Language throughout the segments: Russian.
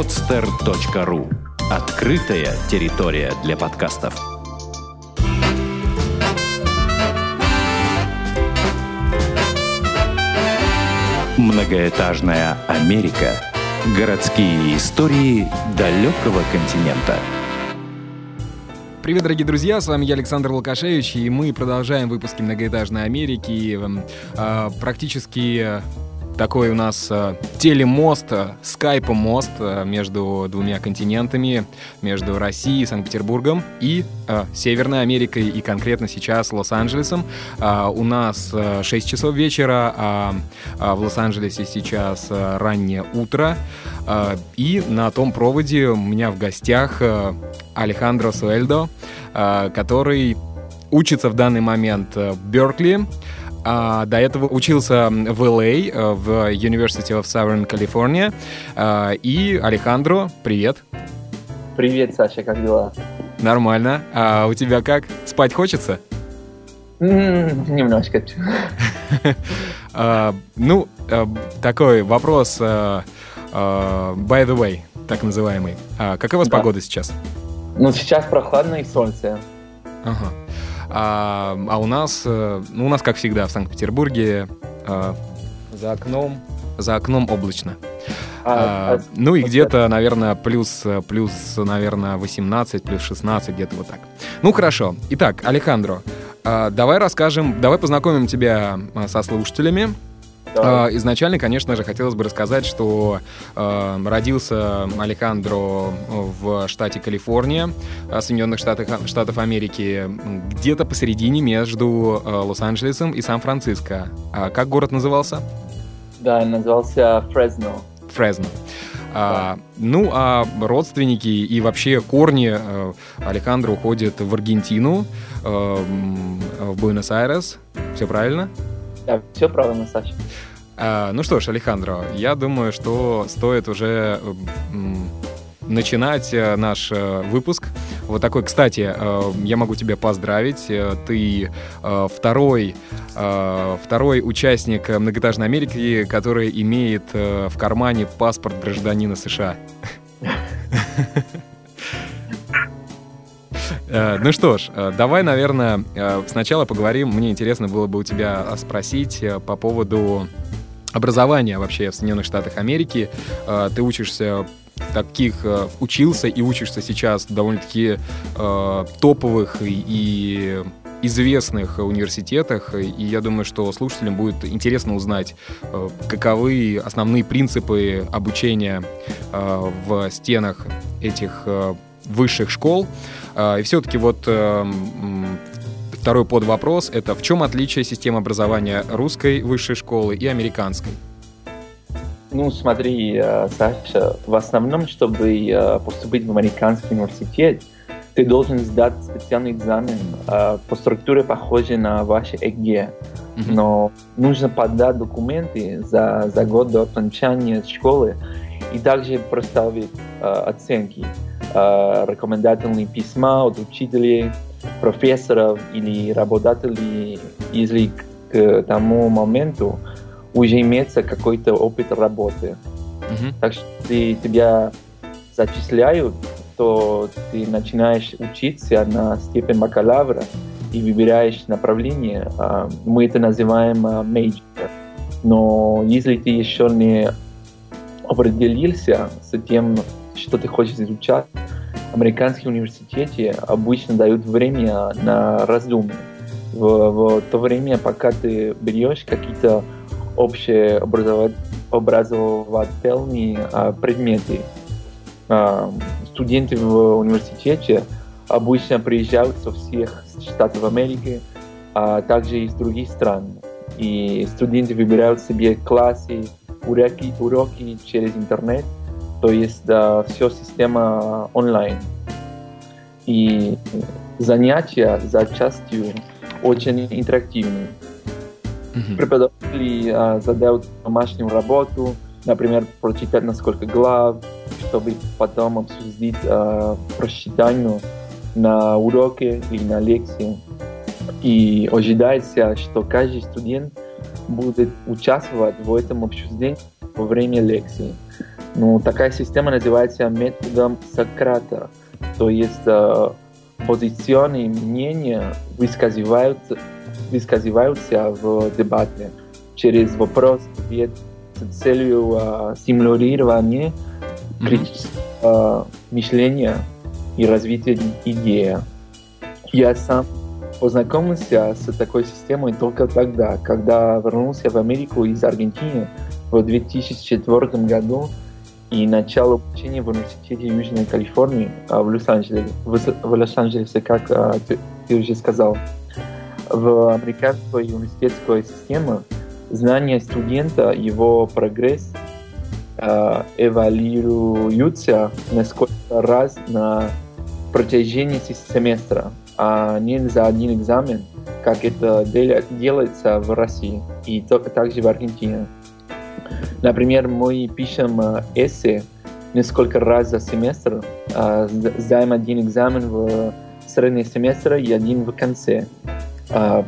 podster.ru Открытая территория для подкастов. Многоэтажная Америка. Городские истории далекого континента. Привет, дорогие друзья, с вами я, Александр Лукашевич, и мы продолжаем выпуски «Многоэтажной Америки». Э, практически такой у нас э, телемост, э, скайпомост э, между двумя континентами, между Россией Санкт-Петербургом и э, Северной Америкой, и конкретно сейчас Лос-Анджелесом. У нас э, 6 часов вечера, а э, в Лос-Анджелесе сейчас раннее утро. И на том проводе у меня в гостях э, Алехандро Суэльдо, который учится в данный момент в Беркли, а, до этого учился в LA, э, в University of Southern California. А, и Алехандро, привет. Привет, Саша, как дела? Нормально. А у тебя как? Спать хочется? М, Немножко. А, Ну, э, такой вопрос, э, by the way, так называемый. А Какая у вас Да. погода сейчас? Ну, сейчас прохладно и солнце. Ага. А, а у нас, э, ну, у нас, как всегда, в Санкт-Петербурге э, за окном, за окном облачно. А, А, ну и где-то, наверное, плюс, э, плюс, наверное, 18, плюс 16, где-то вот так. Ну хорошо. Итак, Алехандро, а, давай расскажем, давай познакомим тебя а, со слушателями. Давай. А, Изначально, конечно же, хотелось бы рассказать, что э, родился Алехандро в штате Калифорния, э, Соединенных Штатах, Штатов Америки, где-то посередине между э, Лос-Анджелесом и Сан-Франциско. А как город назывался? Да, назывался Фресно. Фресно. А, ну, а родственники и вообще корни э, Алехандро уходят в Аргентину, э, в Буэнос-Айрес. Все правильно? Да, все правильно, Саша. А, ну что ж, Алехандро, я думаю, что стоит уже начинать э, наш э, выпуск. Вот такой, кстати, э, я могу тебя поздравить. Ты второй, второй участник многоэтажной Америки, который имеет в кармане паспорт гражданина США. Э, Ну что ж, э, давай, наверное, э, сначала поговорим. Мне интересно было бы у тебя спросить по поводу образования вообще в Соединенных Штатах Америки. Ты учишься таких, учился и учишься сейчас довольно-таки э, топовых и- известных университетах, и я думаю, что слушателям будет интересно узнать, каковы основные принципы обучения в стенах этих высших школ. Э, И все-таки вот э, второй подвопрос — это в чем отличие системы образования русской высшей школы и американской? Ну, смотри, э, Саша, в основном, чтобы э, поступить в американский университет, ты должен сдать специальный экзамен по структуре, похожей на ваше. Мгм. но нужно подать документы за, за год до окончания школы и также проставить оценки, рекомендательные письма от учителей, профессоров или работодателей, если к, тому моменту уже имеется какой-то опыт работы. Мгм. Так что если тебя зачисляют, то ты начинаешь учиться на степень бакалавра и выбираешь направление. Мы это называем major. Но если ты еще не определился с тем, что ты хочешь изучать, американские университеты обычно дают время на раздумье. В, в то время, пока ты берешь какие-то общие образова- образовательные а, предметы, а, студенты в университете обычно приезжают со всех штатов Америки, а также из других стран. И студенты выбирают себе классы, уроки, уроки через интернет, то есть да, все система онлайн. И занятия за частью очень интерактивные. Мгм. Преподаватели а, задают домашнюю работу, например, прочитать несколько глав, чтобы потом обсудить а, прочитание на уроке или на лекции. И ожидается, что каждый студент будет участвовать в этом обсуждении во время лекции. Ну, такая система называется методом Сократа. То есть э, позиционные мнения высказываются, высказываются в дебате через вопрос ответ с целью э, стимулирования критического э, мышления и развития идеи. Я сам познакомился с такой системой только тогда, когда вернулся в Америку из Аргентины в 2004 году и начал обучение в университете Южной Калифорнии в Лос-Анджелесе, в Лос-Анджелесе, как ты, ты уже сказал. В американской университетской системе знания студента, его прогресс эвалируются несколько раз на протяжении семестра а не за один экзамен, как это делается в России и также в Аргентине. Например, мы пишем эссе несколько раз за семестр, сдаем один экзамен в среднем семестре и один в конце.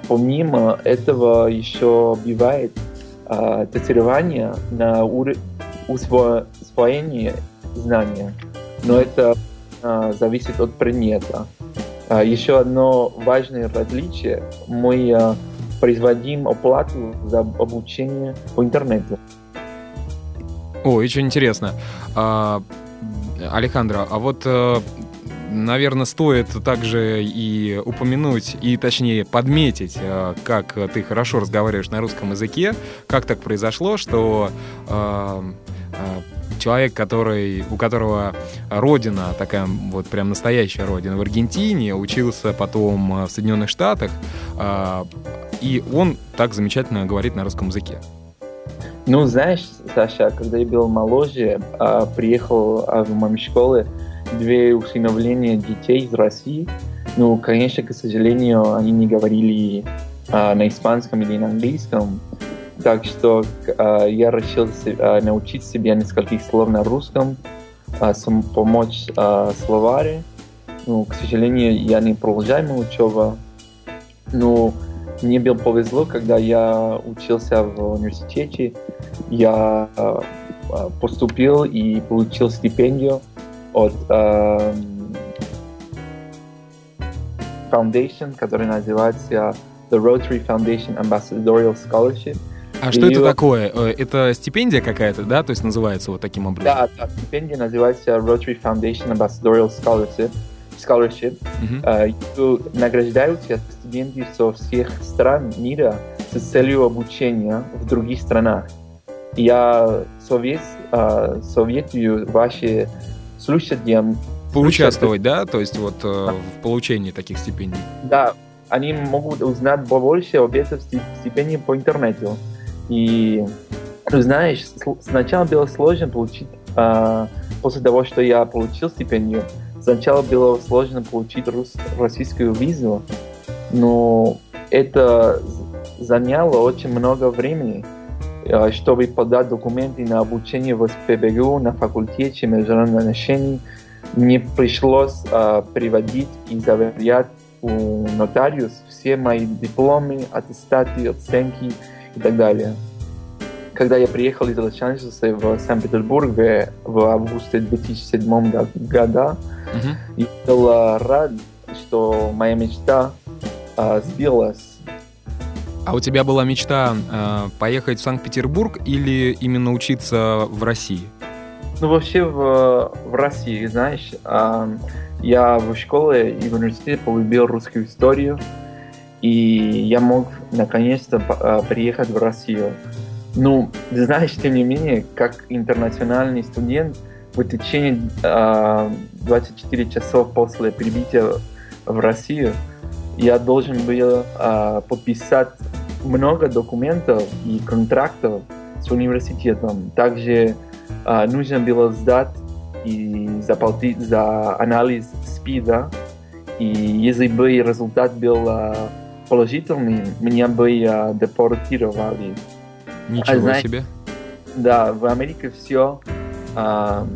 Помимо этого еще бывает тестирование на усвоение знания, но это зависит от предмета. Еще одно важное различие. Мы производим оплату за обучение по интернету. О, очень интересно. А, Алехандро, а вот э, наверное, стоит также и упомянуть, и точнее подметить, э, как ты хорошо разговариваешь на русском языке, как так произошло, что э, человек, который, у которого родина, такая вот прям настоящая родина в Аргентине, учился потом в Соединенных Штатах, и он так замечательно говорит на русском языке. Ну, знаешь, Саша, когда я был моложе, а, приехал а, в мою школу две усыновления детей из России. Ну, конечно, к сожалению, они не говорили а, на испанском или на английском. Так что э, я решил э, научить себе нескольких слов на русском, э, помочь э, словаре. Ну, к сожалению, я не продолжаю учебу. Но мне было повезло, когда я учился в университете, я э, поступил и получил стипендию от э, Foundation, который называется The Rotary Foundation Ambassadorial Scholarship – а что это такое? Э, это стипендия какая-то, да? То есть называется вот таким образом? Да, да стипендия называется Rotary Foundation Ambassadorial Scholarship. Scholarship. Uh-huh. Uh, награждаются студенты со всех стран мира с целью обучения в других странах. Я совет, uh, советую ваши слушателям поучаствовать, да? То есть вот uh, в получении таких стипендий. Да, они могут узнать больше об этом стипендии по интернету. И, знаешь, сначала было сложно получить, э, после того, что я получил стипендию, сначала было сложно получить рус, российскую визу, но это заняло очень много времени, э, чтобы подать документы на обучение в СПБГУ на факультете международных отношений. Мне пришлось э, приводить и заверять у нотариус все мои дипломы, аттестаты, оценки, и так далее. Когда я приехал из Лос-Анджелеса в Санкт-Петербург в августе 2007 года, uh-huh. я был рад, что моя мечта а, сбилась. А у тебя была мечта э, поехать в Санкт-Петербург или именно учиться в России? Ну, вообще в, в России, знаешь, э, я в школе и в университете полюбил русскую историю, и я мог наконец-то а, приехать в Россию. Ну, знаешь, тем не менее, как интернациональный студент, в течение э, 24 часов после прибытия в Россию я должен был э, подписать много документов и контрактов с университетом. Также э, нужно было сдать и заплатить за анализ СПИДа. И если бы результат был э, положительный, меня бы uh, депортировали. Ничего а, знаете, себе. Да, в Америке все uh,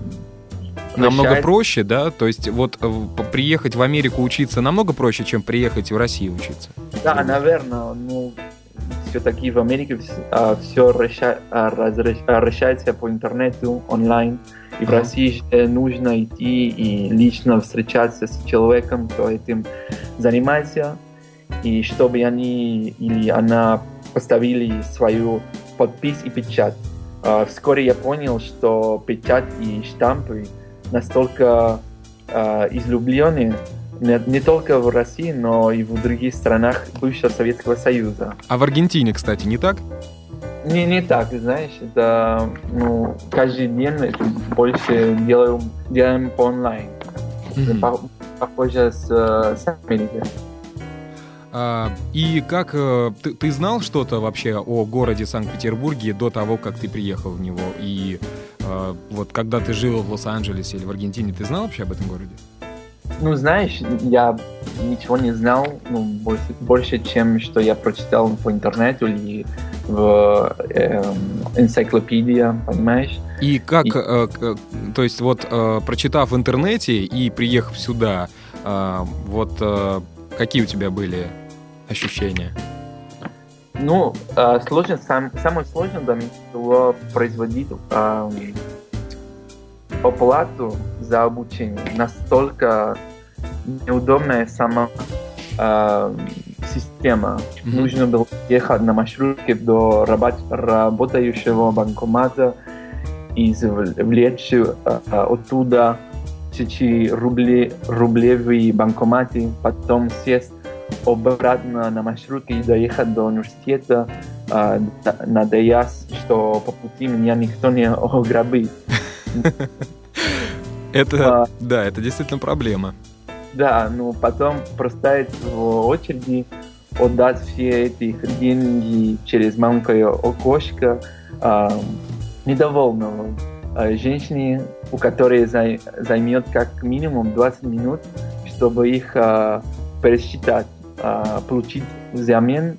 намного проще, да? То есть вот э, приехать в Америку учиться намного проще, чем приехать в Россию учиться? Да, наверное. Ну, все-таки в Америке все вращается по интернету, онлайн. И в России же нужно идти и лично встречаться с человеком, кто этим занимается, и чтобы они или она поставили свою подпись и печать. Вскоре я понял, что печать и штампы настолько излюблены, не, не только в России, но и в других странах бывшего Советского Союза. А в Аргентине, кстати, не так? Не, не так, знаешь, это, ну, каждый день больше делаем, делаем по онлайн. Mm-hmm. Похоже с, с Америкой. А, и как э, ты, ты знал что-то вообще о городе Санкт-Петербурге до того, как ты приехал в него? И а, вот когда ты жил в Лос-Анджелесе или в Аргентине, ты знал вообще об этом городе? Ну, знаешь, я ничего не знал ну, больше, больше, чем что я прочитал по интернету или в э, энциклопедии, понимаешь? И как, и... Э, то есть вот э, прочитав в интернете и приехав сюда, э, вот э, какие у тебя были ощущения? Ну, э, сложно, сам, самое сложное для меня было производить э, оплату за обучение. Настолько неудобная сама э, система. Mm-hmm. Нужно было ехать на маршрутке до работающего банкомата, извлечь э, оттуда тысячи рублей, рублевые банкоматы, потом сесть обратно на маршрутке и доехать до университета, э, надеясь, что по пути меня никто не ограбит. Это, а, да, это действительно проблема. Да, ну потом простоять в очереди, отдать все эти деньги через маленькое окошко а, недовольного а, женщине, у которой зай, займет как минимум 20 минут, чтобы их а, пересчитать, а, получить взамен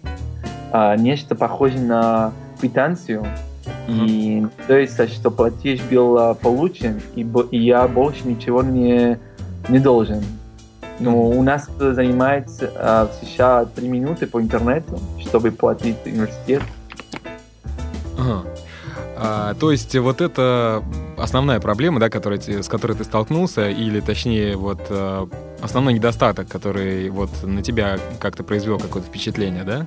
а, нечто похожее на квитанцию, и то есть, что платеж был получен, и, и я больше ничего не, не должен. Но у нас занимается а, в США три минуты по интернету, чтобы платить университет. Ага. А, то есть вот это основная проблема, да, которая, с которой ты столкнулся, или точнее вот а, основной недостаток, который вот на тебя как-то произвел какое-то впечатление, да?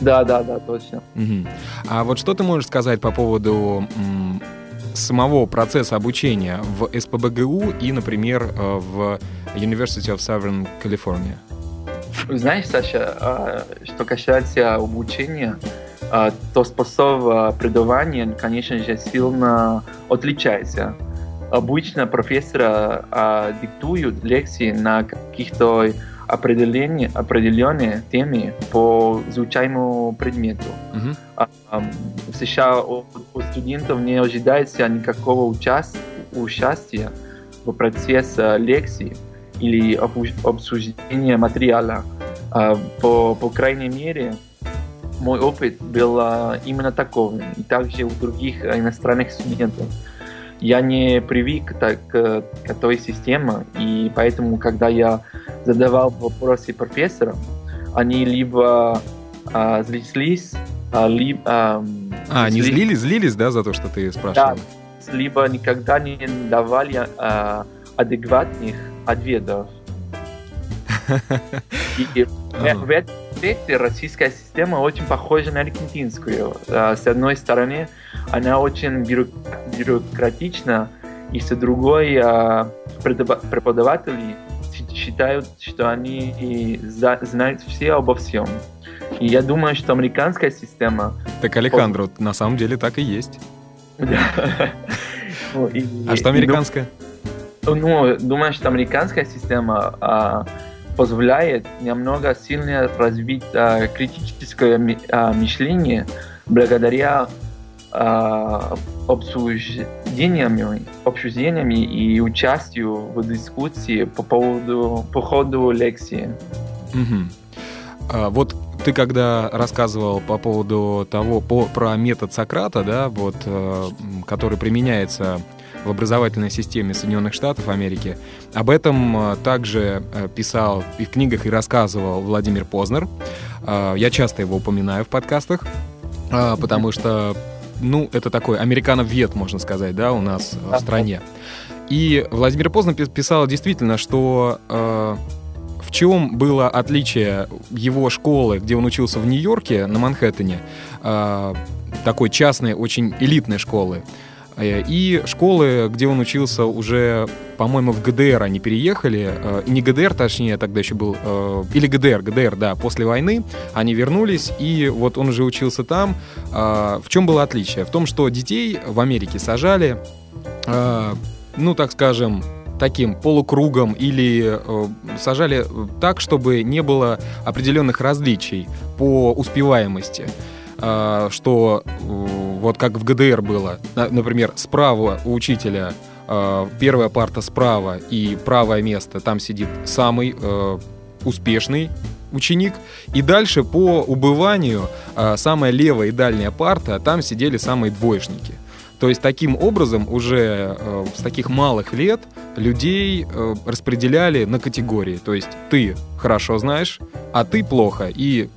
Да, да, да, точно. Угу. А вот что ты можешь сказать по поводу м, самого процесса обучения в СПБГУ и, например, э, в University of Southern California? Знаешь, Саша, а, что касается обучения, а, то способ преподавания, конечно же, сильно отличается. Обычно профессора а, диктуют лекции на каких-то определение, определенные темы по изучаемому предмету. Uh-huh. А, а, в США у, у студентов не ожидается никакого участия, участия в процессе лекции или обсуждения материала. А, по, по крайней мере, мой опыт был а, именно такой, и также у других иностранных студентов. Я не привык так, к, к той системе, и поэтому, когда я задавал вопросы профессорам, они либо а, злились, а, либо... А, а они злились, злились, да, за то, что ты спрашивал? Да, либо никогда не давали а, адекватных ответов. И в этом аспекте российская система очень похожа на аргентинскую. С одной стороны, она очень бюрократична, и с другой преподаватели считают, что они знают все обо всем. И я думаю, что американская система... Так, Алехандро, на самом деле так и есть. А что американская? Ну, думаю, что американская система а, позволяет немного сильнее развить а, критическое а, мышление благодаря обсуждениями, обсуждениями и участию в дискуссии по поводу по ходу лекции. Угу. А, вот ты когда рассказывал по поводу того, по, про метод Сократа, да, вот, э, который применяется в образовательной системе Соединенных Штатов Америки. Об этом также писал и в книгах, и рассказывал Владимир Познер. Я часто его упоминаю в подкастах, потому что ну, это такой американо-вет, можно сказать, да, у нас в стране. И Владимир Познер писал действительно, что э, в чем было отличие его школы, где он учился в Нью-Йорке, на Манхэттене, э, такой частной, очень элитной школы, э, и школы, где он учился уже, по-моему, в ГДР они переехали, э, не ГДР, точнее, тогда еще был, э, или ГДР, ГДР, да, после войны, они вернулись, и вот он уже учился там. В чем было отличие? В том, что детей в Америке сажали ну, так скажем, таким полукругом или э, сажали так, чтобы не было определенных различий по успеваемости. Э, что э, вот как в ГДР было, например, справа у учителя э, первая парта справа и правое место, там сидит самый э, успешный ученик, и дальше по убыванию э, самая левая и дальняя парта, там сидели самые двоечники. То есть таким образом уже э, с таких малых лет людей э, распределяли на категории. То есть ты хорошо знаешь, а ты плохо. И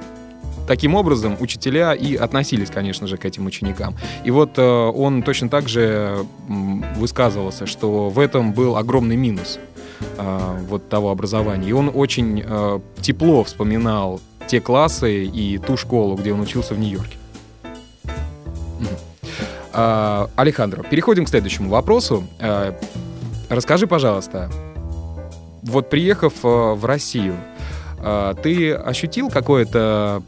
таким образом учителя и относились, конечно же, к этим ученикам. И вот э, он точно так же высказывался, что в этом был огромный минус э, вот того образования. И он очень э, тепло вспоминал те классы и ту школу, где он учился в Нью-Йорке. А, Алехандро, переходим к следующему вопросу. Расскажи, пожалуйста, вот приехав в Россию, ты ощутил какое-то...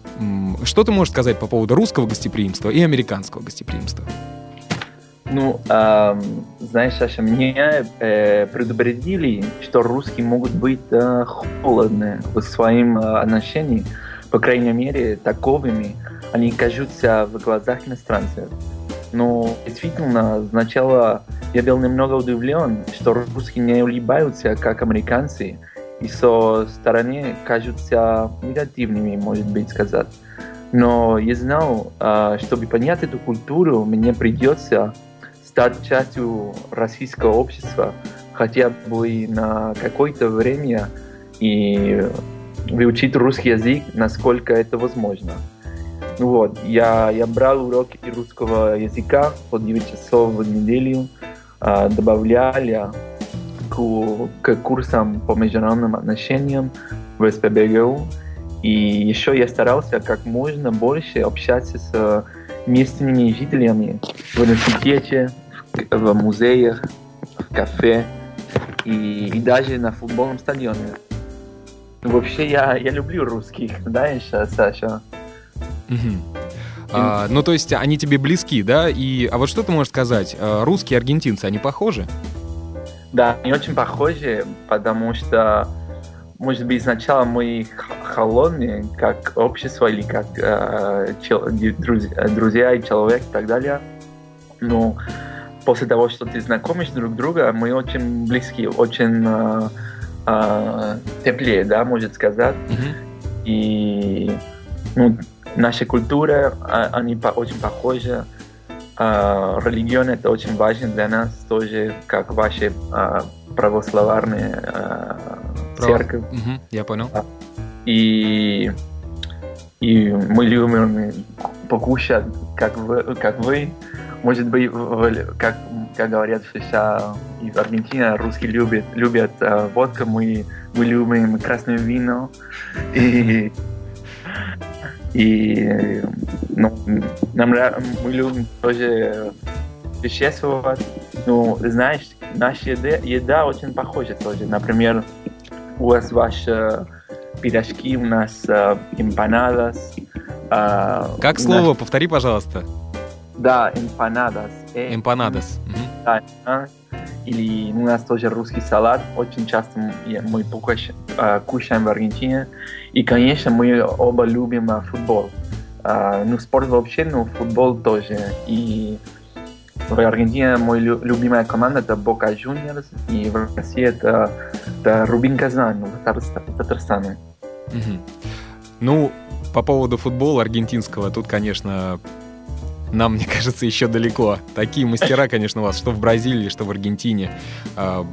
Что ты можешь сказать по поводу русского гостеприимства и американского гостеприимства? Ну, э, знаешь, Саша, меня э, предупредили, что русские могут быть э, холодны в своем э, отношении, по крайней мере, таковыми они кажутся в глазах иностранцев. Но действительно, сначала я был немного удивлен, что русские не улыбаются, как американцы, и со стороны кажутся негативными, может быть, сказать. Но я знал, а, чтобы понять эту культуру, мне придется стать частью российского общества хотя бы на какое-то время и выучить русский язык, насколько это возможно. Вот, я, я брал уроки русского языка по 9 часов в неделю, а, добавляли к, к курсам по международным отношениям в СПБГУ. И еще я старался как можно больше общаться с местными жителями в университете, в, в музеях, в кафе и, и даже на футбольном стадионе. Вообще я, я люблю русских, знаешь, Саша. Угу. А, ну, то есть они тебе близки, да? И, а вот что ты можешь сказать? А, русские аргентинцы, они похожи? Да, они очень похожи, потому что, может быть, сначала мы холодные, как общество или как э, чел, друзья, друзья и человек и так далее. Но после того, что ты знакомишь друг друга, мы очень близки, очень э, э, теплее, да, может сказать. Mm-hmm. И ну, наша культура, а, они очень похожи. А, религион это очень важно для нас тоже, как ваши а, православные церковь. Угу, я понял. И, и мы любим покушать, как вы, как вы. Может быть, как, как говорят сейчас и в Аргентине, русские любят, любят водку, мы, мы любим красное вино. И и ну, нам, мы любим тоже путешествовать. Ну, знаешь, наша еда, еда очень похожа тоже. Например, у вас ваши пирожки, у нас uh, эмпанадас. Uh, как слово? Наш... Повтори, пожалуйста. Да, эмпанадас. Эмпанадас. Да, или у нас тоже русский салат. Очень часто мы кушаем в Аргентине. И, конечно, мы оба любим футбол. Ну, спорт вообще, но футбол тоже. И в Аргентине моя любимая команда это Бока Juniors, и в России это, это Рубин Казань, в Татарстане. Угу. Ну, по поводу футбола аргентинского, тут, конечно, нам, мне кажется, еще далеко. Такие мастера, конечно, у вас, что в Бразилии, что в Аргентине. А,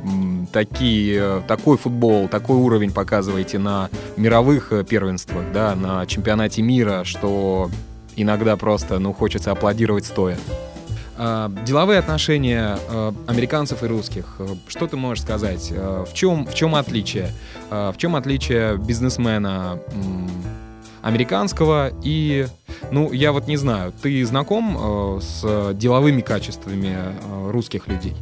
такие, э, такой футбол, такой уровень показываете на мировых э, первенствах, да, на чемпионате мира, что иногда просто, ну, хочется аплодировать стоя. А, деловые отношения а, американцев и русских. Что ты можешь сказать? В чем, в чем отличие? В чем отличие бизнесмена американского и, ну, я вот не знаю, ты знаком э, с деловыми качествами э, русских людей?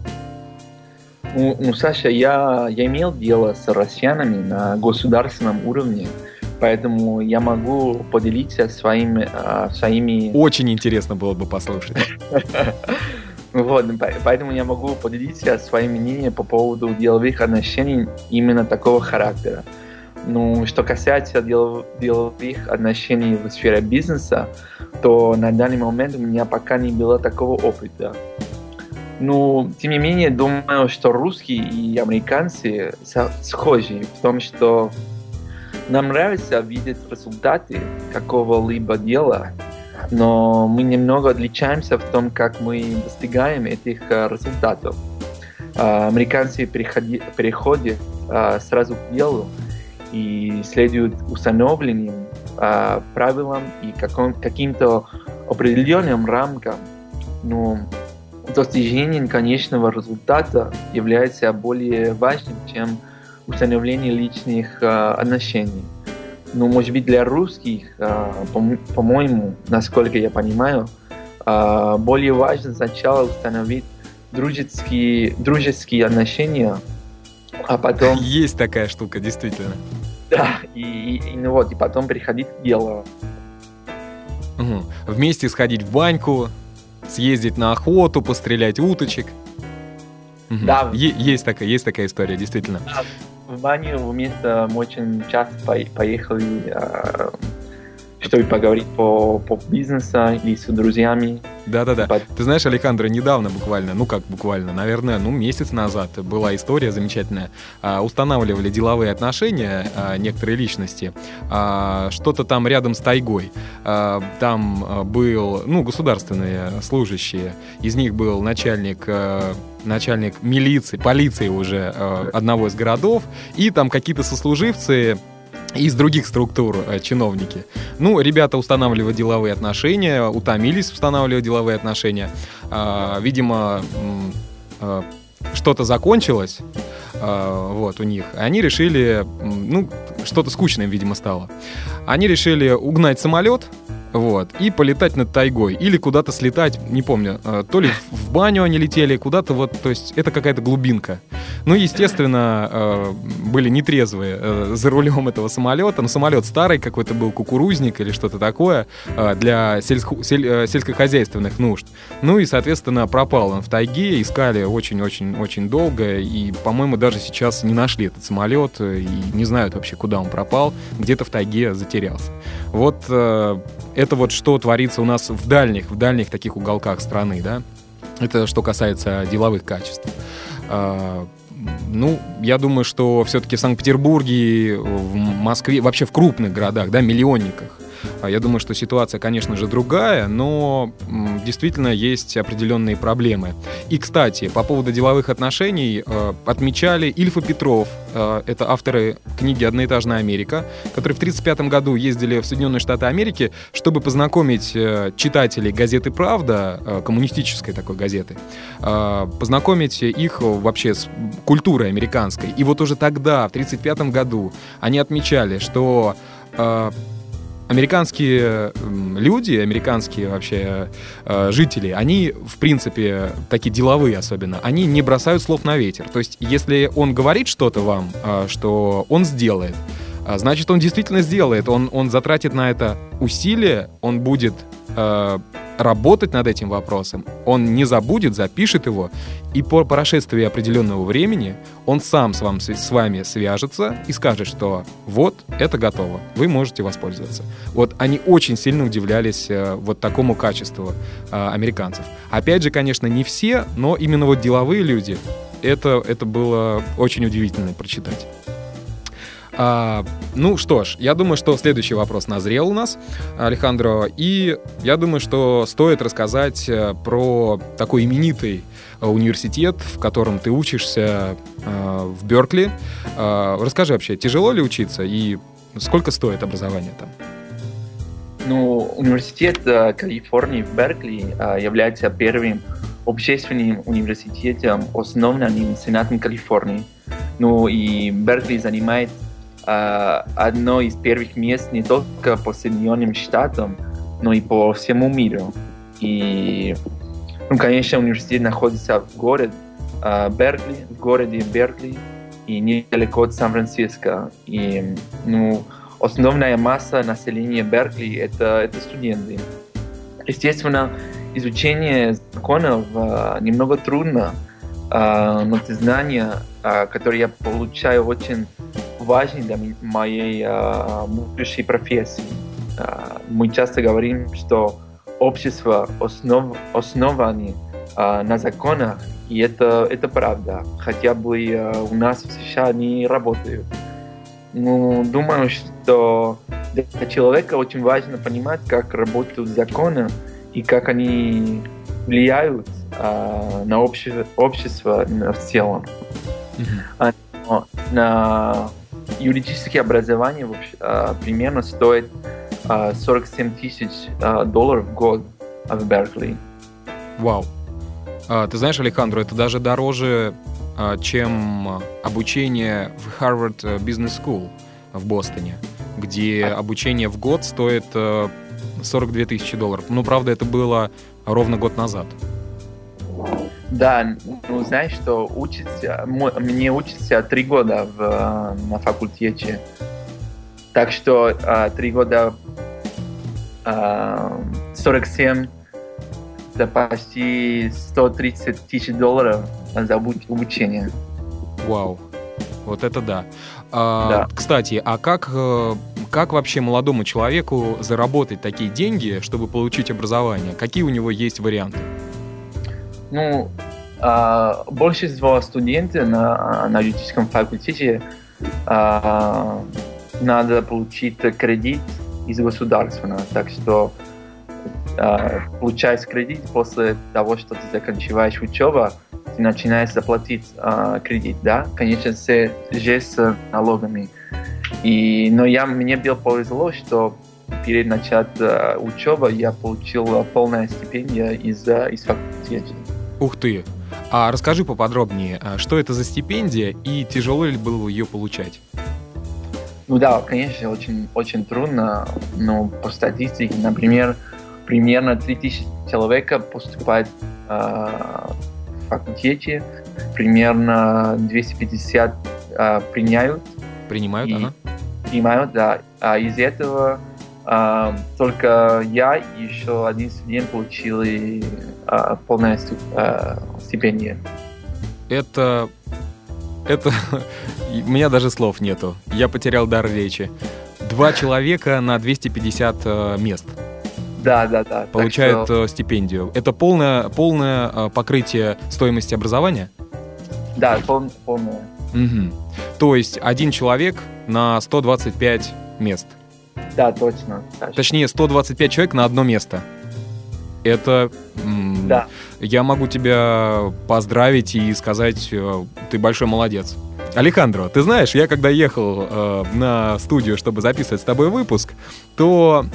Ну, ну, Саша, я, я имел дело с россиянами на государственном уровне, поэтому я могу поделиться своими... Э, своими... Очень интересно было бы послушать. Вот, поэтому я могу поделиться своим мнением по поводу деловых отношений именно такого характера. Ну, что касается дел, деловых отношений в сфере бизнеса, то на данный момент у меня пока не было такого опыта. Ну, тем не менее, думаю, что русские и американцы схожи в том, что нам нравится видеть результаты какого-либо дела, но мы немного отличаемся в том, как мы достигаем этих э, результатов. А, американцы переходят а, сразу к делу, и следуют установленным э, правилам и каким-то определенным рамкам. Но достижение конечного результата является более важным, чем установление личных э, отношений. Но, может быть, для русских, э, по-моему, насколько я понимаю, э, более важно сначала установить дружеские, дружеские отношения, а потом... Есть такая штука, действительно. Да, и, и, ну вот, и потом приходить к делу. Угу. Вместе сходить в баньку, съездить на охоту, пострелять уточек. Угу. Да. Е- есть, такая, есть такая история, действительно. Да, в баню вместе мы очень часто поехали э, чтобы поговорить по, по бизнесу или с друзьями. Да-да-да. Под... Ты знаешь, Александра, недавно буквально, ну как буквально, наверное, ну месяц назад была история замечательная. А, устанавливали деловые отношения а, некоторые личности. А, что-то там рядом с тайгой. А, там а, был, ну, государственные служащие. Из них был начальник а, начальник милиции, полиции уже э, одного из городов, и там какие-то сослуживцы из других структур э, чиновники. Ну, ребята устанавливали деловые отношения, утомились устанавливать деловые отношения. Э, видимо, э, что-то закончилось э, вот у них. Они решили, ну, что-то скучное, видимо, стало. Они решили угнать самолет, вот, и полетать над тайгой, или куда-то слетать, не помню, э, то ли в баню они летели, куда-то вот, то есть это какая-то глубинка. Ну, естественно, э, были нетрезвые э, за рулем этого самолета, но самолет старый какой-то был, кукурузник или что-то такое, для сельско- сель- сельскохозяйственных нужд. Ну и, соответственно, пропал он в тайге, искали очень-очень-очень долго, и, по-моему, даже сейчас не нашли этот самолет, и не знают вообще, куда он пропал, где-то в тайге затерялся. Вот это вот что творится у нас в дальних, в дальних таких уголках страны, да. Это что касается деловых качеств. Ну, я думаю, что все-таки в Санкт-Петербурге, в Москве, вообще в крупных городах, да, миллионниках, я думаю, что ситуация, конечно же, другая, но действительно есть определенные проблемы. И, кстати, по поводу деловых отношений э, отмечали Ильфа Петров, э, это авторы книги «Одноэтажная Америка», которые в 1935 году ездили в Соединенные Штаты Америки, чтобы познакомить э, читателей газеты «Правда», коммунистической такой газеты, познакомить их вообще с культурой американской. И вот уже тогда, в 1935 году, они отмечали, что американские люди, американские вообще э, жители, они, в принципе, такие деловые особенно, они не бросают слов на ветер. То есть, если он говорит что-то вам, э, что он сделает, э, значит, он действительно сделает. Он, он затратит на это усилия, он будет э, работать над этим вопросом, он не забудет, запишет его, и по прошествии определенного времени он сам с, вам, с вами свяжется и скажет, что вот, это готово, вы можете воспользоваться. Вот они очень сильно удивлялись э, вот такому качеству э, американцев. Опять же, конечно, не все, но именно вот деловые люди, это, это было очень удивительно прочитать. А, ну что ж, я думаю, что следующий вопрос назрел у нас, Алехандро, и я думаю, что стоит рассказать э, про такой именитый э, университет, в котором ты учишься э, в Беркли. Э, расскажи вообще, тяжело ли учиться и сколько стоит образование там? Ну, университет э, Калифорнии в Беркли э, является первым общественным университетом, основанным Сенатом Калифорнии. Ну и Беркли занимает одно из первых мест не только по Соединенным Штатам, но и по всему миру. И, ну, конечно, университет находится в городе э, Беркли, в городе Беркли, и недалеко от Сан-Франциско. И, ну, основная масса населения Беркли это, это студенты. Естественно, изучение законов э, немного трудно, э, но те знания, э, которые я получаю, очень важны для моей э, будущей профессии. Э, мы часто говорим, что общество основ, основано э, на законах, и это, это правда. Хотя бы э, у нас в США они работают. Ну, думаю, что для человека очень важно понимать, как работают законы и как они влияют а, на обще, общество в целом. Mm-hmm. А, на юридическое образование а, примерно стоит а, 47 тысяч а, долларов в год в Беркли. Вау. А, ты знаешь, Александр, это даже дороже а, чем обучение в Harvard Business School в Бостоне, где обучение в год стоит 42 э, тысячи долларов. Ну, правда, это было ровно год назад. Да, ну знаешь, что учится, мне учится три года в, на факультете. Так что а, три года 47 это почти 130 тысяч долларов за обучение. Вау, вот это да. А, да. Кстати, а как, э, как вообще молодому человеку заработать такие деньги, чтобы получить образование? Какие у него есть варианты? Ну, а, большинство студентов на, на юридическом факультете а, надо получить кредит из государственного, так что а, получаешь кредит после того, что ты заканчиваешь учебу, ты начинаешь заплатить а, кредит, да, конечно, все же с налогами. И, но я, мне было повезло, что перед началом uh, учебы я получил полное стипендия из, uh, из факультета. Ух ты! А расскажи поподробнее, что это за стипендия и тяжело ли было ее получать? Ну да, конечно, очень, очень трудно, но по статистике, например, примерно 3000 человек поступает э, в факультете, примерно 250 э, приняют. Принимают, и, ага. Принимают, да. А из этого только я и еще один студент получили э, полное э, стипендие. Это... Это... У меня даже слов нету. Я потерял дар речи. Два человека на 250 э, мест. Да, да, да. Получают что... Э, стипендию. Это полное, полное э, покрытие стоимости образования? Да, пол, полное. Угу. То есть один человек на 125 мест? Да, точно. Точнее, 125 человек на одно место. Это... Да. Я могу тебя поздравить и сказать, э, ты большой молодец. Алехандро, ты знаешь, я когда ехал э, на студию, чтобы записывать с тобой выпуск, то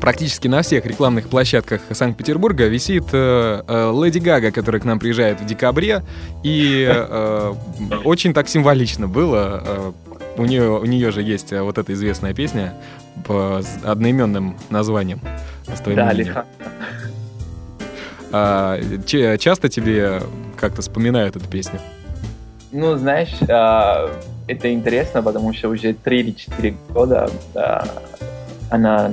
практически на всех рекламных площадках Санкт-Петербурга висит э, э, Леди Гага, которая к нам приезжает в декабре. И э, очень так символично было. Э, у нее, у нее же есть вот эта известная песня по одноименным названием. Да, Алихан. А, часто тебе как-то вспоминают эту песню? Ну, знаешь, а, это интересно, потому что уже три или четыре года а, она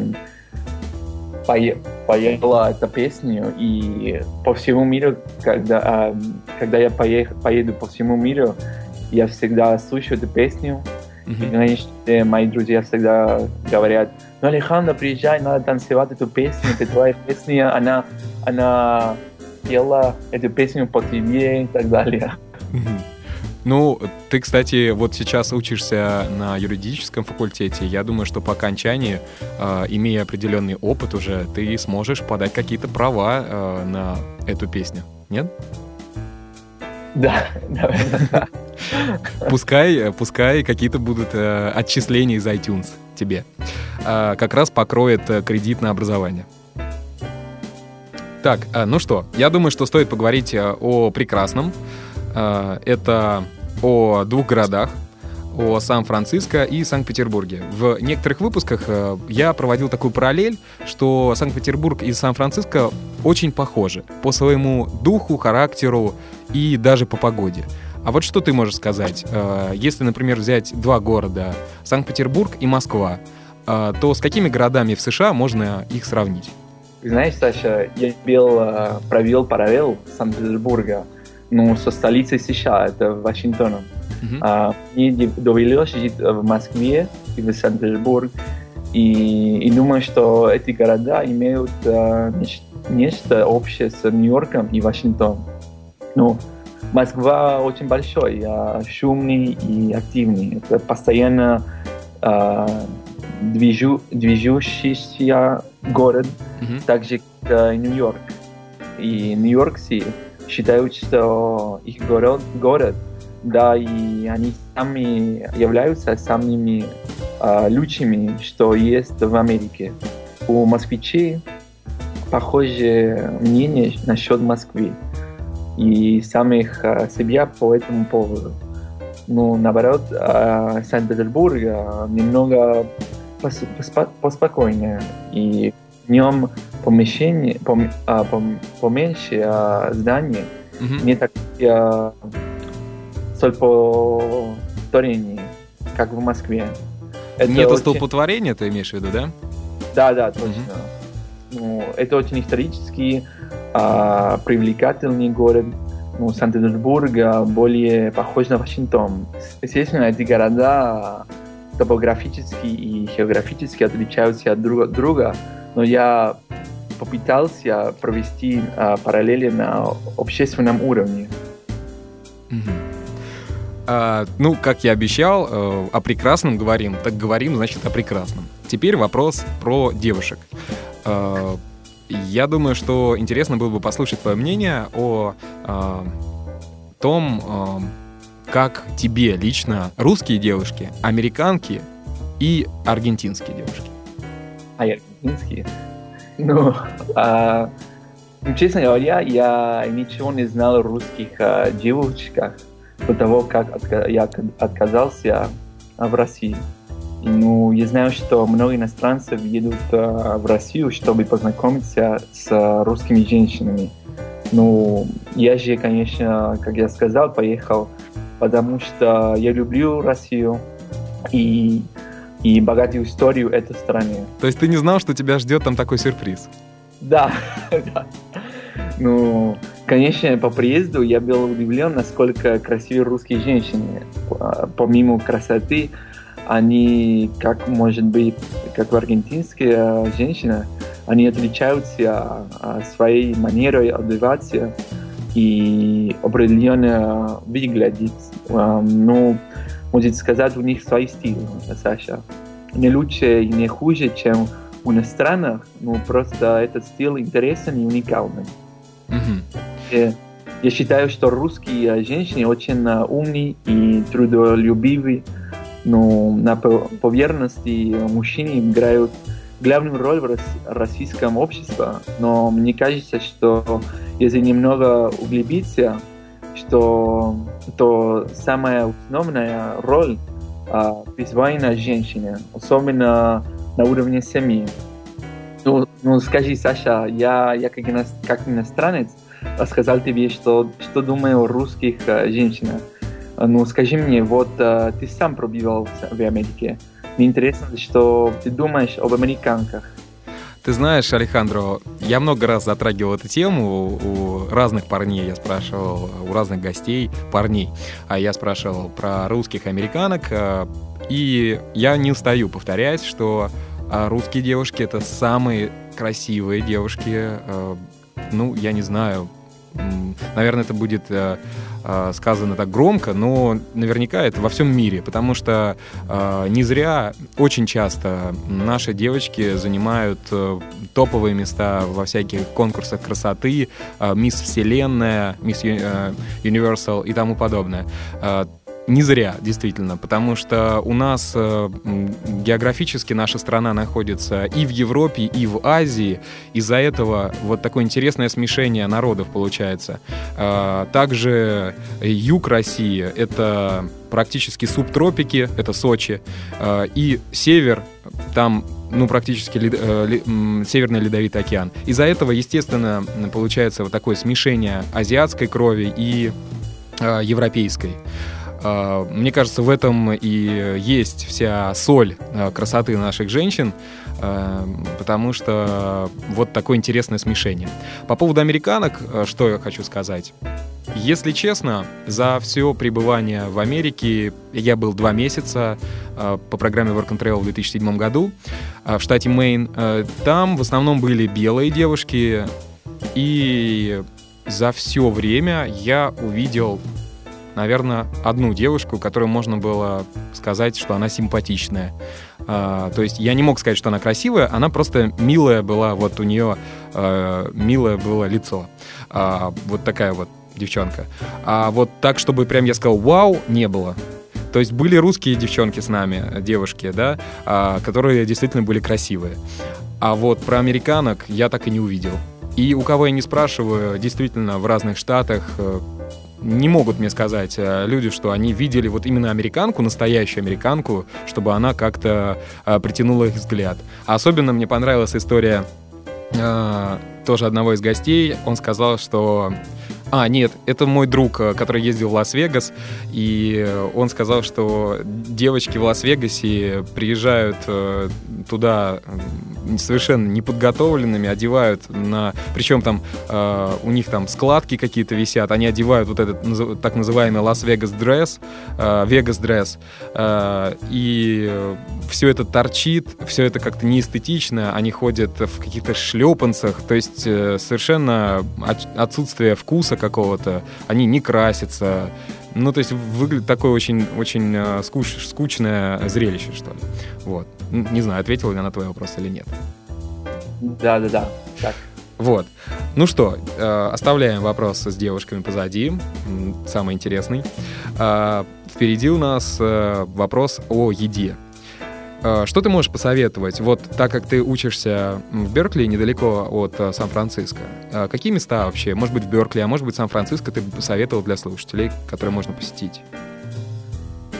поела эту песню, и по всему миру, когда, когда я поех, поеду по всему миру, я всегда слушаю эту песню, и, конечно, мои друзья всегда говорят, ну, Алехандро, приезжай, надо танцевать эту песню, это твоя песня, она, она пела эту песню по тебе и так далее. Ну, ты, кстати, вот сейчас учишься на юридическом факультете. Я думаю, что по окончании, э, имея определенный опыт уже, ты сможешь подать какие-то права э, на эту песню. Нет? Да. Пускай, пускай какие-то будут э, отчисления из iTunes тебе. Э, как раз покроет э, кредит на образование. Так, э, ну что, я думаю, что стоит поговорить э, о прекрасном. Э, это о двух городах, о Сан-Франциско и Санкт-Петербурге. В некоторых выпусках э, я проводил такую параллель, что Санкт-Петербург и Сан-Франциско очень похожи по своему духу, характеру и даже по погоде. А вот что ты можешь сказать? Э, если, например, взять два города, Санкт-Петербург и Москва, э, то с какими городами в США можно их сравнить? Знаешь, Саша, я был, провел параллель Санкт-Петербурга, ну, со столицей США, это Вашингтоном. Uh-huh. А, мне довелось жить в Москве и в Санкт-Петербург, и, и думаю, что эти города имеют а, нечто, нечто общее с Нью-Йорком и Вашингтоном. Ну, Москва очень большой, а, шумный и активный. Это постоянно а, движу, движущийся город, mm-hmm. так же как Нью-Йорк. И Нью-Йоркцы считают, что их город, город да, и они сами являются самыми э, лучшими, что есть в Америке. У москвичей похожее мнение насчет Москвы и самих э, себя по этому поводу. Ну, наоборот, э, Санкт-Петербург э, немного пос пос поспокойнее, и в нем помещение, пом, э, пом, поменьше э, зданий, mm -hmm. не так э, столпотворение, как в Москве. Это Нету очень... столпотворения, ты имеешь в виду, да? Да, да, точно. Mm-hmm. Ну, это очень исторический, а, привлекательный город. Ну, Санкт-Петербург более похож на Вашингтон. Естественно, эти города топографически и географически отличаются от друг друга, но я попытался провести а, параллели на общественном уровне. Mm-hmm. А, ну, как я обещал, э, о прекрасном говорим, так говорим, значит, о прекрасном. Теперь вопрос про девушек. Э, я думаю, что интересно было бы послушать твое мнение о э, том, как тебе лично русские девушки, американки и аргентинские девушки. А аргентинские? Ну, а, честно говоря, я ничего не знал о русских а, девушках до того, как я отказался в России. Ну, я знаю, что много иностранцев едут в Россию, чтобы познакомиться с русскими женщинами. Ну, я же, конечно, как я сказал, поехал, потому что я люблю Россию и, и богатую историю этой страны. То есть ты не знал, что тебя ждет там такой сюрприз? Да, да. Ну, конечно, по приезду я был удивлен, насколько красивые русские женщины. Помимо красоты, они, как может быть, как аргентинские женщины, они отличаются своей манерой одеваться и определенно выглядеть. Ну, может сказать, у них свой стиль, Саша. Не лучше и не хуже, чем у иностранных, но просто этот стиль интересен и уникальный. Mm-hmm. Я считаю, что русские женщины очень умные и трудолюбивые, но на поверхности мужчины играют главную роль в российском обществе, но мне кажется, что если немного углубиться, что то самая основная роль а, присвоена женщине, особенно на уровне семьи. Ну, ну скажи, Саша, я, я как иностранец рассказал тебе, что, что думаю о русских э, женщинах. Ну, скажи мне, вот э, ты сам пробивал в Америке. Мне интересно, что ты думаешь об американках. Ты знаешь, Алехандро, я много раз затрагивал эту тему у разных парней. Я спрашивал у разных гостей, парней. А я спрашивал про русских американок. Э, и я не устаю повторять, что а русские девушки — это самые красивые девушки. Э, ну, я не знаю, наверное, это будет э, э, сказано так громко, но наверняка это во всем мире, потому что э, не зря очень часто наши девочки занимают топовые места во всяких конкурсах красоты, Мисс Вселенная, Мисс Universal и тому подобное. Не зря, действительно, потому что у нас э, географически наша страна находится и в Европе, и в Азии. Из-за этого вот такое интересное смешение народов получается. Э, также юг России — это практически субтропики, это Сочи, э, и север, там ну, практически лед, э, лед, Северный Ледовитый океан. Из-за этого, естественно, получается вот такое смешение азиатской крови и э, европейской. А, мне кажется, в этом и есть вся соль а, красоты наших женщин, а, потому что вот такое интересное смешение. По поводу американок, что я хочу сказать. Если честно, за все пребывание в Америке я был два месяца по программе Work and Travel в 2007 году в штате Мэйн. Там в основном были белые девушки, и за все время я увидел наверное, одну девушку, которую можно было сказать, что она симпатичная. А, то есть я не мог сказать, что она красивая, она просто милая была, вот у нее а, милое было лицо. А, вот такая вот девчонка. А вот так, чтобы прям я сказал «Вау!» не было. То есть были русские девчонки с нами, девушки, да, а, которые действительно были красивые. А вот про американок я так и не увидел. И у кого я не спрашиваю, действительно, в разных штатах э, не могут мне сказать э, люди, что они видели вот именно американку, настоящую американку, чтобы она как-то э, притянула их взгляд. Особенно мне понравилась история э, тоже одного из гостей. Он сказал, что а, нет, это мой друг, э, который ездил в Лас-Вегас, и он сказал, что девочки в Лас-Вегасе приезжают э, туда совершенно неподготовленными, одевают на... Причем там э, у них там складки какие-то висят, они одевают вот этот так называемый Las Vegas dress, Vegas dress, и все это торчит, все это как-то неэстетично, они ходят в каких-то шлепанцах, то есть совершенно отсутствие вкуса какого-то, они не красятся. Ну, то есть выглядит такое очень, очень э, скуч, скучное зрелище, что ли. Вот. Не знаю, ответил я на твой вопрос или нет. Да, да, да. Так. Вот. Ну что, э, оставляем вопрос с девушками позади. Самый интересный. Э, впереди у нас вопрос о еде. А, что ты можешь посоветовать? Вот так как ты учишься в Беркли, недалеко от э, Сан-Франциско, а какие места вообще, может быть, в Беркли, а может быть, Сан-Франциско ты бы посоветовал для слушателей, которые можно посетить?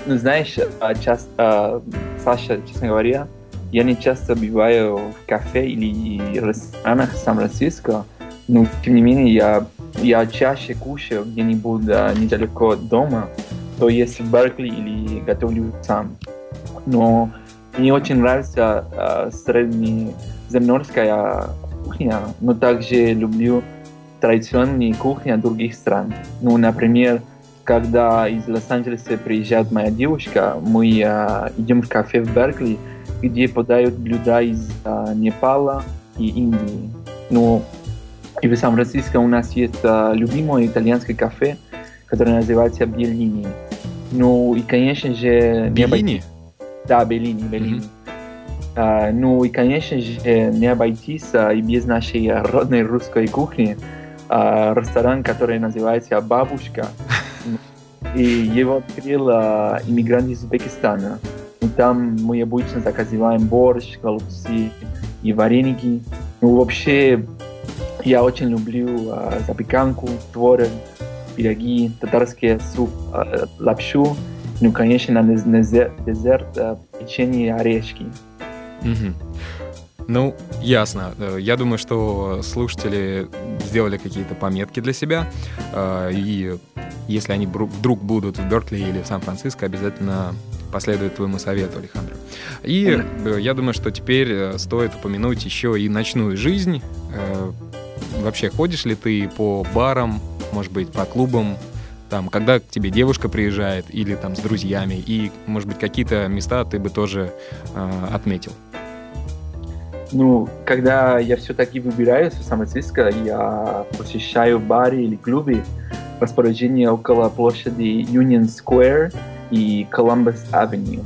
Ну, знаешь, а, часто, Саша, честно говоря, я не часто бываю в кафе или ресторанах Сан-Франциско, но тем не менее я, я чаще кушаю где-нибудь недалеко от дома, то есть в Беркли или готовлю сам. Но мне очень нравится э, среднеземноморская кухня, но также люблю традиционные кухни других стран. Ну, например, когда из Лос-Анджелеса приезжает моя девушка, мы э, идем в кафе в Беркли, где подают блюда из э, Непала и Индии. Ну, и в Сан-Франциско у нас есть э, любимое итальянское кафе, которое называется Беллини. Ну и, конечно же... Беллини? Да, Беллини, Беллини. Mm-hmm. Uh, ну и, конечно же, не обойтись uh, и без нашей родной русской кухни. Uh, ресторан, который называется «Бабушка». И его открыл uh, иммигрант из Узбекистана. И там мы обычно заказываем борщ, голубцы и вареники. Ну, вообще, я очень люблю uh, запеканку, творог, пироги, татарский суп, uh, лапшу ну, конечно, на дезерт, дезерт печенье и орешки. Угу. Ну, ясно. Э, я думаю, что слушатели сделали какие-то пометки для себя. Э, и если они вдруг будут в Беркли или в Сан-Франциско, обязательно последуют твоему совету, Александр. И э, я думаю, что теперь стоит упомянуть еще и ночную жизнь. Вообще, ходишь ли ты по барам, может быть, по клубам, там, когда к тебе девушка приезжает или там с друзьями, и, может быть, какие-то места ты бы тоже э, отметил. Ну, когда я все-таки выбираюсь в Сан-Франциско, я посещаю бары или клубы, расположение около площади Union Square и Columbus Avenue.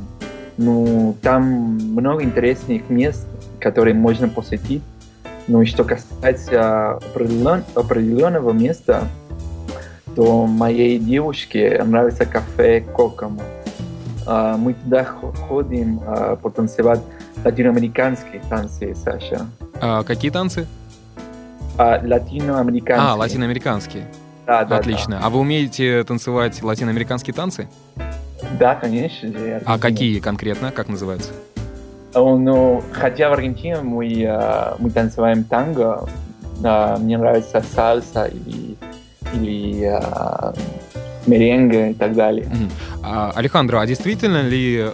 Ну, там много интересных мест, которые можно посетить. Ну и что касается определен, определенного места, то моей девушке нравится кафе Кокомо. А, мы туда ходим а, потанцевать латиноамериканские танцы, Саша. А, какие танцы? А, латиноамериканские. А, латиноамериканские. Да, да, Отлично. да. А вы умеете танцевать латиноамериканские танцы? Да, конечно же. А какие конкретно? Как называются? О, ну, хотя в Аргентине мы, а, мы танцеваем танго, а, мне нравится сальса или, или а, меренге и так далее. А, Алехандро, а действительно ли э,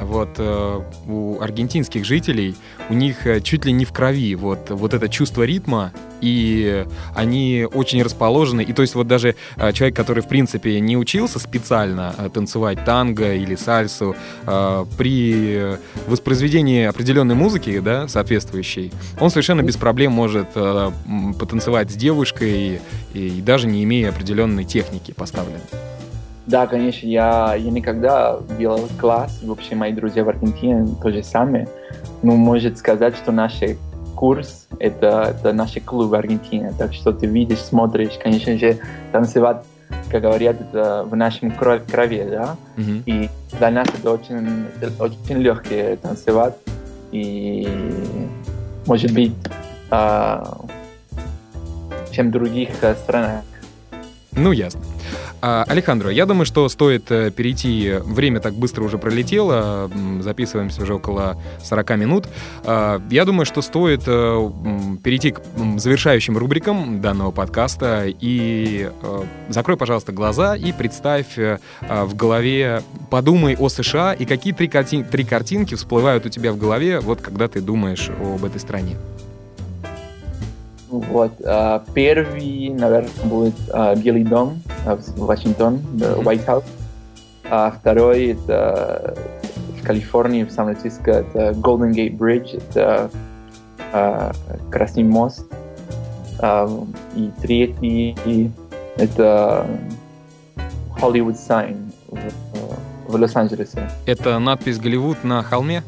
вот э, у аргентинских жителей у них э, чуть ли не в крови вот вот это чувство ритма и они очень расположены и то есть вот даже э, человек, который в принципе не учился специально танцевать танго или сальсу при воспроизведении определенной музыки, да, соответствующей, он совершенно без проблем может потанцевать с девушкой и, и даже не имея определенной техники поставленной. Да, конечно, я, я никогда делал класс, вообще мои друзья в Аргентине тоже сами. Ну, может сказать, что наш курс это, это наш клуб в Аргентине. Так что ты видишь, смотришь, конечно же, танцевать, как говорят, это в нашем крови, да? Мгм. И для нас это очень, это очень легко танцевать. И может быть, а, чем в других странах. Ну, ясно. А, Алехандро, я думаю, что стоит э, перейти, время так быстро уже пролетело, записываемся уже около 40 минут. А, Я думаю, что стоит э, перейти к завершающим рубрикам данного подкаста и э, закрой, пожалуйста, глаза и представь а, в голове, подумай о США и какие три, карти- три картинки всплывают у тебя в голове, вот когда ты думаешь об этой стране. Вот. а, Первый, наверное, будет а, Белый дом в Вашингтон, the Мгм. White House. А второй это в Калифорнии, в Сан-Франциско, это Golden Gate Bridge, это Красный мост. А, И третий это Hollywood Sign в, в Лос-Анджелесе. Это надпись «Голливуд» на холме?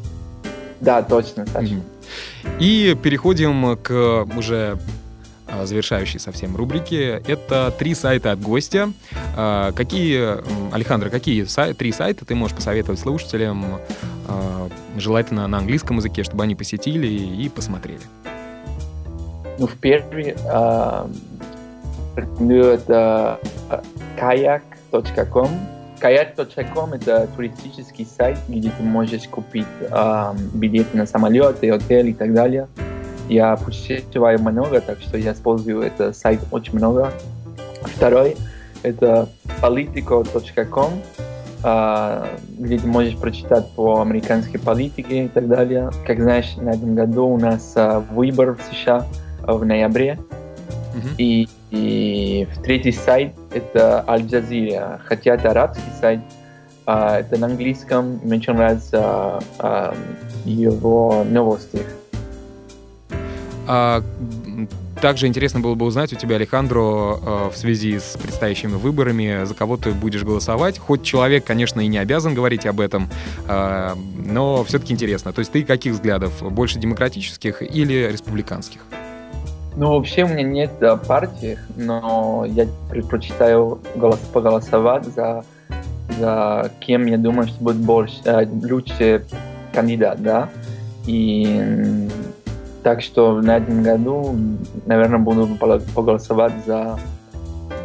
Да, точно, Саша. Мгм. И переходим к уже завершающей совсем рубрике. Это три сайта от гостя. А, Какие, Александр, какие сай- три сайта ты можешь посоветовать слушателям, а, желательно на английском языке, чтобы они посетили и посмотрели? Ну, в первый а, рекомендую это а, kayak.com. Kayak.com это туристический сайт, где ты можешь купить а, билеты на самолеты, отель и так далее. Я путешествую много, так что я использую этот сайт очень много. Второй это politico.com, а, где ты можешь прочитать по американской политике и так далее. Как знаешь, на этом году у нас а, выбор в США а, в ноябре. Мгм. И, и в третий сайт это Аль Джазира, хотя это арабский сайт, это на английском, мне очень нравятся его новости. А, Также интересно было бы узнать у тебя, Алехандро, э, в связи с предстоящими выборами, за кого ты будешь голосовать. Хоть человек, конечно, и не обязан говорить об этом, э, но все-таки интересно. То есть ты каких взглядов? Больше демократических или республиканских? Ну, вообще у меня нет а, партии, но я предпочитаю голос, поголосовать за, за кем я думаю, что будет больше, а, лучше кандидат, да. И так что на этом году, наверное, буду поголосовать за,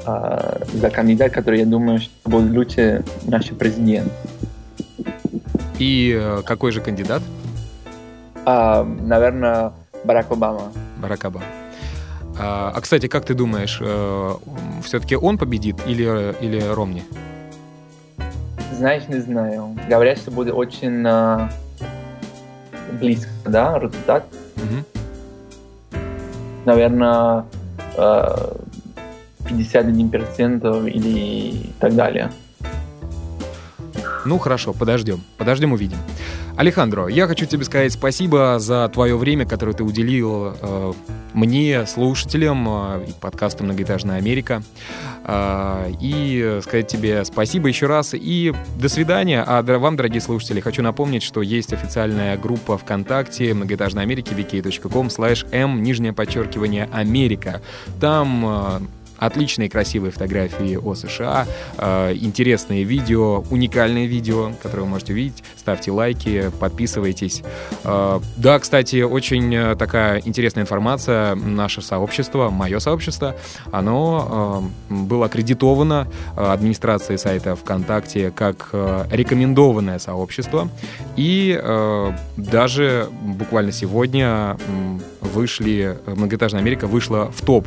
а, за кандидат, который я думаю, что будет лучше наш президент. И э, какой же кандидат? А, наверное, Барак Обама. Барак Обама. А, а, кстати, как ты думаешь, все-таки он победит или, или Ромни? Знаешь, не знаю. Говорят, что будет очень а, близко, да, результат. Мгм. Наверное, а, 51% или так далее. Ну хорошо, подождем. Подождем, увидим. Алехандро, я хочу тебе сказать спасибо за твое время, которое ты уделил э, мне, слушателям э, и подкасту «Многоэтажная Америка». Э, и сказать тебе спасибо еще раз и до свидания. А вам, дорогие слушатели, хочу напомнить, что есть официальная группа ВКонтакте «Многоэтажной Америки» vk.com slash m, нижнее подчеркивание, Америка. Там э, Отличные красивые фотографии о США, э, интересные видео, уникальные видео, которые вы можете увидеть. Ставьте лайки, подписывайтесь. Э, да, кстати, очень э, такая интересная информация. Наше сообщество, мое сообщество, оно было аккредитовано администрацией сайта ВКонтакте как рекомендованное сообщество. И даже буквально сегодня вышли, многоэтажная Америка вышла в топ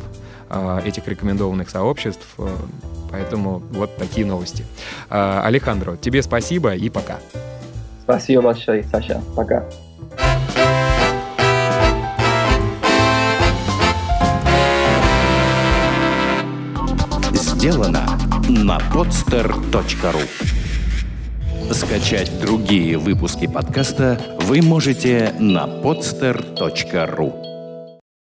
этих рекомендованных сообществ. Э, поэтому вот такие новости. А, Алехандро, тебе спасибо и пока. Спасибо большое, Саша. Пока. Сделано на podster.ru Скачать другие выпуски подкаста вы можете на podster.ru